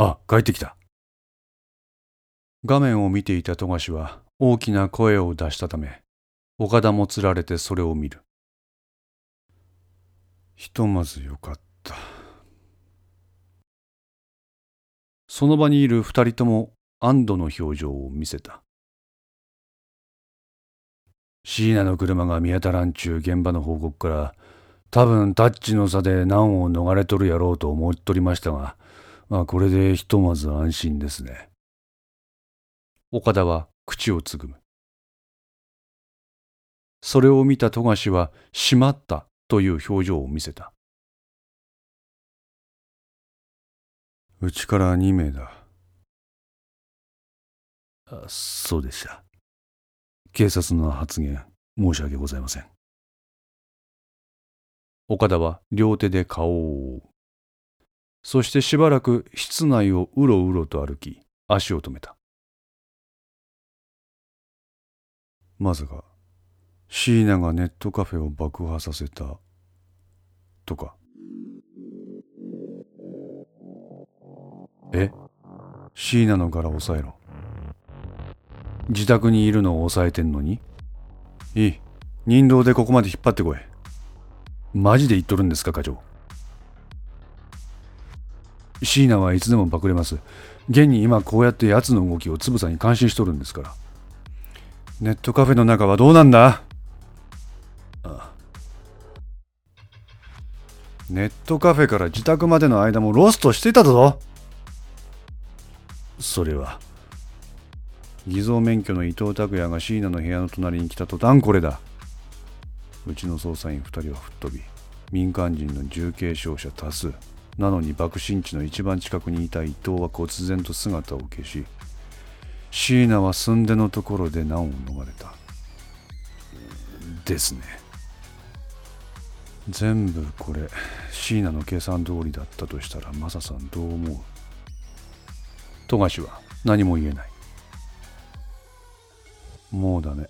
あ、帰ってきた。画面を見ていた富樫は大きな声を出したため、岡田もつられてそれを見る。ひとまずよかった。その場にいる二人とも安堵の表情を見せた。椎名の車が見当たらんちゅう現場の報告から多分タッチの差で難を逃れとるやろうと思っとりましたが、まあこれでひとまず安心ですね。岡田は口をつぐむ。それを見た富樫はしまったという表情を見せた。うちから2名だ。あそうでした。警察の発言申し訳ございません。岡田は両手で顔を覆う。そしてしばらく室内をうろうろと歩き、足を止めた。まさか、椎名がネットカフェを爆破させた、とか。え？椎名の柄押さえろ。自宅にいるのを抑えてんのに？いい。人道でここまで引っ張ってこい。マジで言っとるんですか、課長。椎名はいつでもパクれます。現に今こうやって奴の動きをつぶさに監視しとるんですから。ネットカフェの中はどうなんだ？あ。ネットカフェから自宅までの間もロストしてたぞ。それは。偽造免許の伊藤拓也が椎名の部屋の隣に来た途端これだ。うちの捜査員2人は吹っ飛び民間人の重軽傷者多数。なのに爆心地の一番近くにいた伊藤は忽然と姿を消し椎名は寸出のところで難を逃れた。ですね。全部これ椎名の計算通りだったとしたらマサさんどう思う？富樫は何も言えない。もうダメ。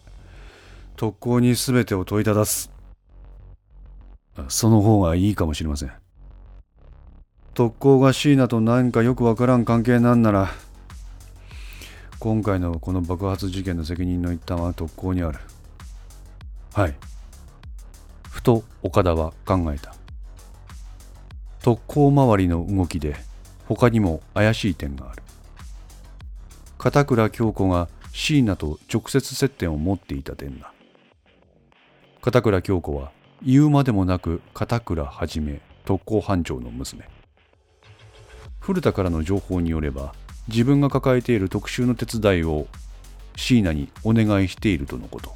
特攻に全てを問いただす。その方がいいかもしれません。特攻が椎名と何かよくわからん関係なんなら今回のこの爆発事件の責任の一端は特攻にある。はい。ふと岡田は考えた。特攻周りの動きで他にも怪しい点がある。片倉京子が椎名と直接接点を持っていた点だ。片倉京子は言うまでもなく片倉はじめ特攻班長の娘。古田からの情報によれば自分が抱えている特集の手伝いを椎名にお願いしているとのこと。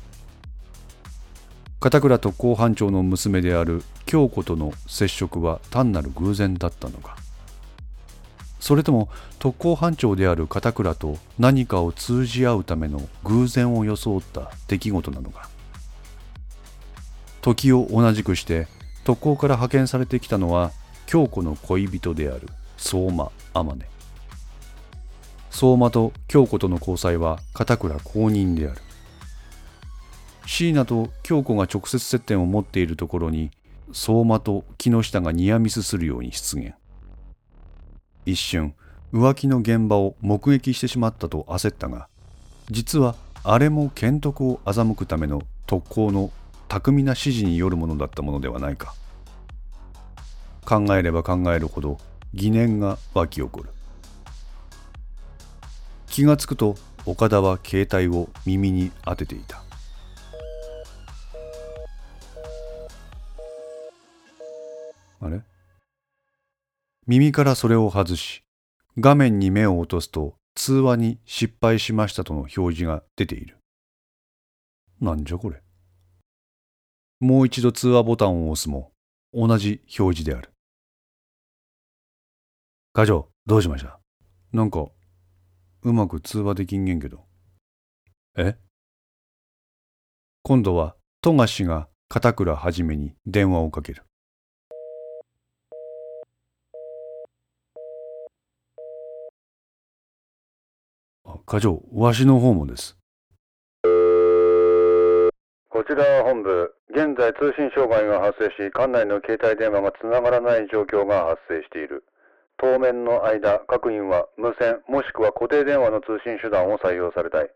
片倉特攻班長の娘である京子との接触は単なる偶然だったのか。それとも特攻班長である片倉と何かを通じ合うための偶然を装った出来事なのか。時を同じくして特攻から派遣されてきたのは京子の恋人である相馬天音。相馬と京子との交際は片倉公認である。椎名と京子が直接接点を持っているところに相馬と木下がニアミスするように出現。一瞬浮気の現場を目撃してしまったと焦ったが実はあれも剣徳を欺くための特攻の巧みな指示によるものだったものではないか。考えれば考えるほど疑念が湧き起こる。気がつくと岡田は携帯を耳に当てていた。あれ？耳からそれを外し画面に目を落とすと通話に失敗しましたとの表示が出ている。なんじゃこれ？もう一度通話ボタンを押すも同じ表示である。課長どうしました？なんかうまく通話できんげんけど。え？今度は富樫が片倉はじめに電話をかける。課長、わしの方もです。こちらは本部。現在通信障害が発生し、館内の携帯電話がつながらない状況が発生している。当面の間、各員は無線もしくは固定電話の通信手段を採用されたい。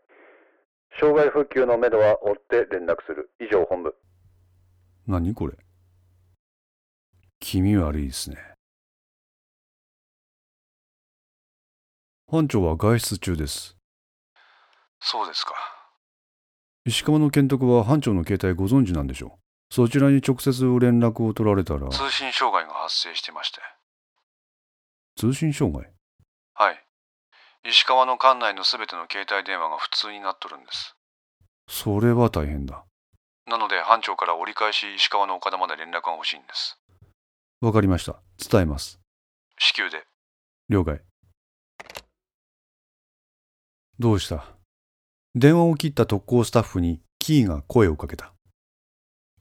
障害復旧のめどは追って連絡する。以上本部。何これ気味悪いですね。班長は外出中です。そうですか。石川の健徳は班長の携帯ご存知なんでしょう。そちらに直接連絡を取られたら、通信障害が発生してまして。通信障害？はい。石川の管内のすべての携帯電話が普通になっとるんです。それは大変だ。なので班長から折り返し石川の岡田まで連絡が欲しいんです。わかりました。伝えます。至急で。了解。どうした？電話を切った特攻スタッフにキーが声をかけた。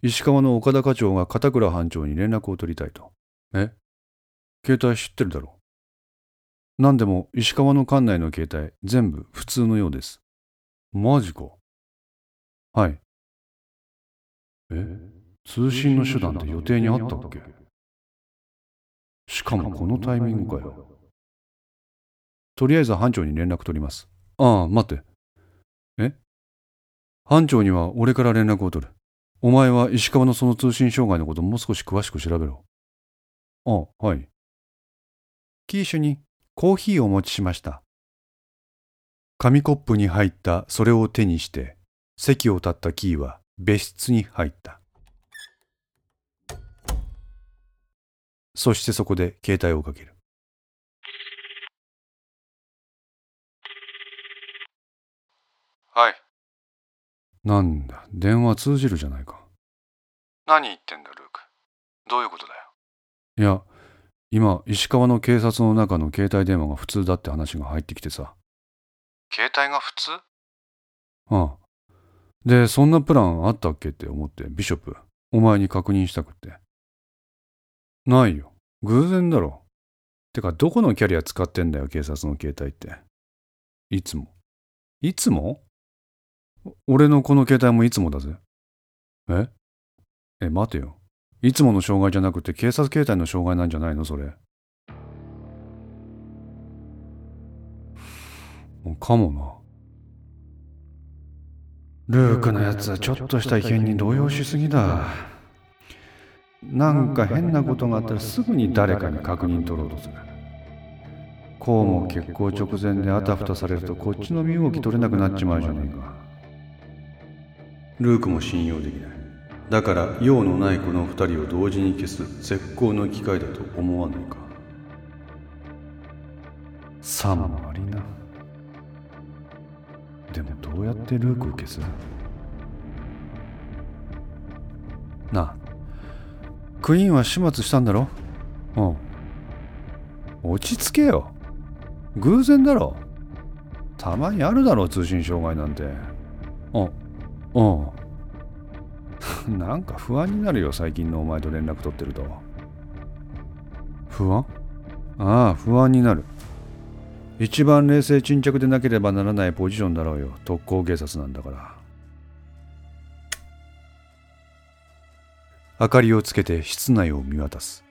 石川の岡田課長が片倉班長に連絡を取りたいと。え？携帯知ってるだろう？何でも石川の管内の携帯全部普通のようです。マジか。はい。え通信の手段って予定にあったっけ？しかもこのタイミングかよ。とりあえず班長に連絡取ります。ああ、待って。え？班長には俺から連絡を取る。お前は石川のその通信障害のこともう少し詳しく調べろ。ああ、はい。キーシュにコーヒーをお持ちしました。紙コップに入ったそれを手にして、席を立ったキーは別室に入った。そしてそこで携帯をかける。はい。なんだ、電話通じるじゃないか。何言ってんだ、ルーク。どういうことだよ？いや、今、石川の警察の中の携帯電話が普通だって話が入ってきてさ。携帯が普通？ああ。で、そんなプランあったっけって思って、ビショップ、お前に確認したくって。ないよ。偶然だろ。てか、どこのキャリア使ってんだよ、警察の携帯って。いつも。いつも？お俺のこの携帯もいつもだぜ。え？え、待てよ。いつもの障害じゃなくて警察携帯の障害なんじゃないのそれ。かもな。ルークのやつはちょっとした異変に動揺しすぎだ。なんか変なことがあったらすぐに誰かに確認取ろうとする。こうも結婚直前であたふたされるとこっちの身動き取れなくなっちまうじゃねえか。ルークも信用できない。だから用のないこの二人を同時に消す絶好の機会だと思わないか。さもありな。でもどうやってルークを消す？なあ。クイーンは始末したんだろ？う。ん落ち着けよ。偶然だろ？たまにあるだろ通信障害なんて。う。んう。ん なんか不安になるよ最近のお前と連絡取ってると。不安？ああ不安になる。一番冷静沈着でなければならないポジションだろうよ。特攻警察なんだから。明かりをつけて室内を見渡す。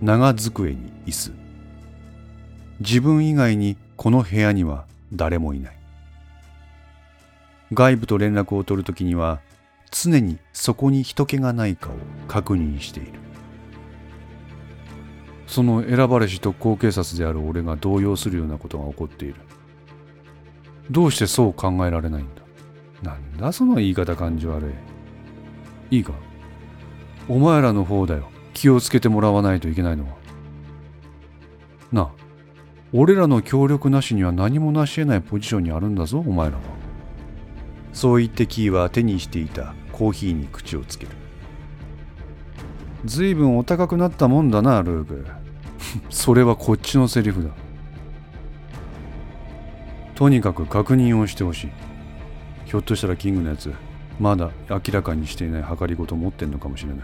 長机に椅子。自分以外にこの部屋には誰もいない。外部と連絡を取るときには常にそこに人気がないかを確認している。その選ばれし特攻警察である俺が動揺するようなことが起こっている。どうしてそう考えられないんだ？なんだその言い方感じ悪い。いいか？お前らの方だよ。気をつけてもらわないといけないのは。なあ俺らの協力なしには何も成し得ないポジションにあるんだぞお前らは。そう言ってキーは手にしていたコーヒーに口をつける。ずいぶんお高くなったもんだなルーク それはこっちのセリフだ。とにかく確認をしてほしい。ひょっとしたらキングのやつまだ明らかにしていない計りごと持ってんのかもしれない。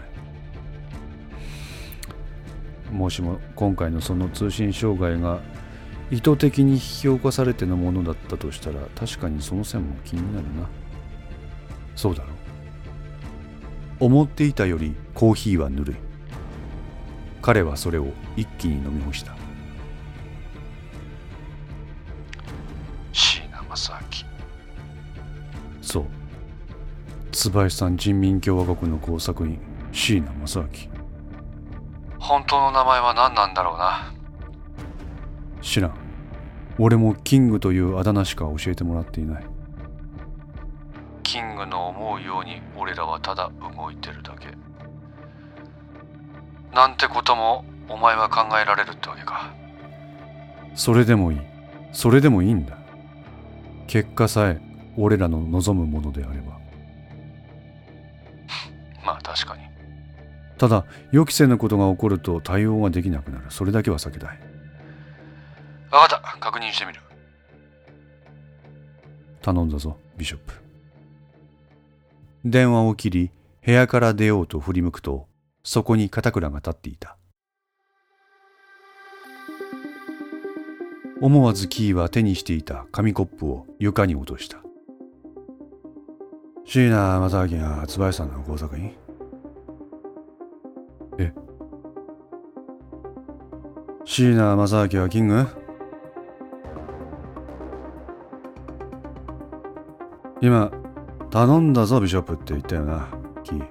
もしも今回のその通信障害が意図的に引き起こされてのものだったとしたら確かにその線も気になるな。そうだろう。思っていたよりコーヒーはぬるい。彼はそれを一気に飲み干した。椎名正明。そう。椿さん人民共和国の工作員椎名正明。本当の名前は何なんだろうな。知らん。俺もキングというあだ名しか教えてもらっていないキングの思うように俺らはただ動いてるだけ。なんてこともお前は考えられるってわけか。それでもいい。それでもいいんだ。結果さえ俺らの望むものであれば。まあ確かに。ただ予期せぬことが起こると対応ができなくなる。それだけは避けたい。分かった。確認してみる。頼んだぞビショップ電話を切り部屋から出ようと振り向くとそこに片倉が立っていた。思わずキーは手にしていた紙コップを床に落とした。椎名正明が椿さんの工作員え？椎名正明はキング？今頼んだぞビショップって言ったよなキー。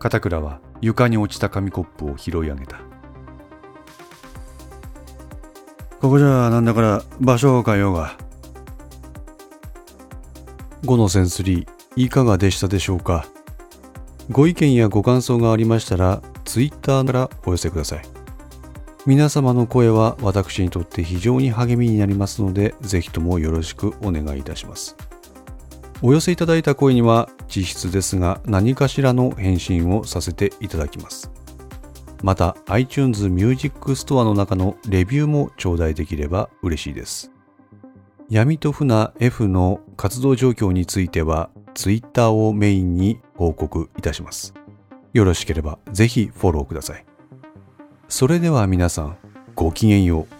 片倉は床に落ちた紙コップを拾い上げた。ここじゃなんだから場所を変えようが。5のセンスリーいかがでしたでしょうか？ご意見やご感想がありましたら Twitter からお寄せください。皆様の声は私にとって非常に励みになりますのでぜひともよろしくお願いいたします。お寄せいただいた声には実質ですが何かしらの返信をさせていただきます。また iTunes Music Store の中のレビューも頂戴できれば嬉しいです。闇と船 F の活動状況については Twitter をメインに報告いたします。よろしければぜひフォローください。それでは皆さんごきげんよう。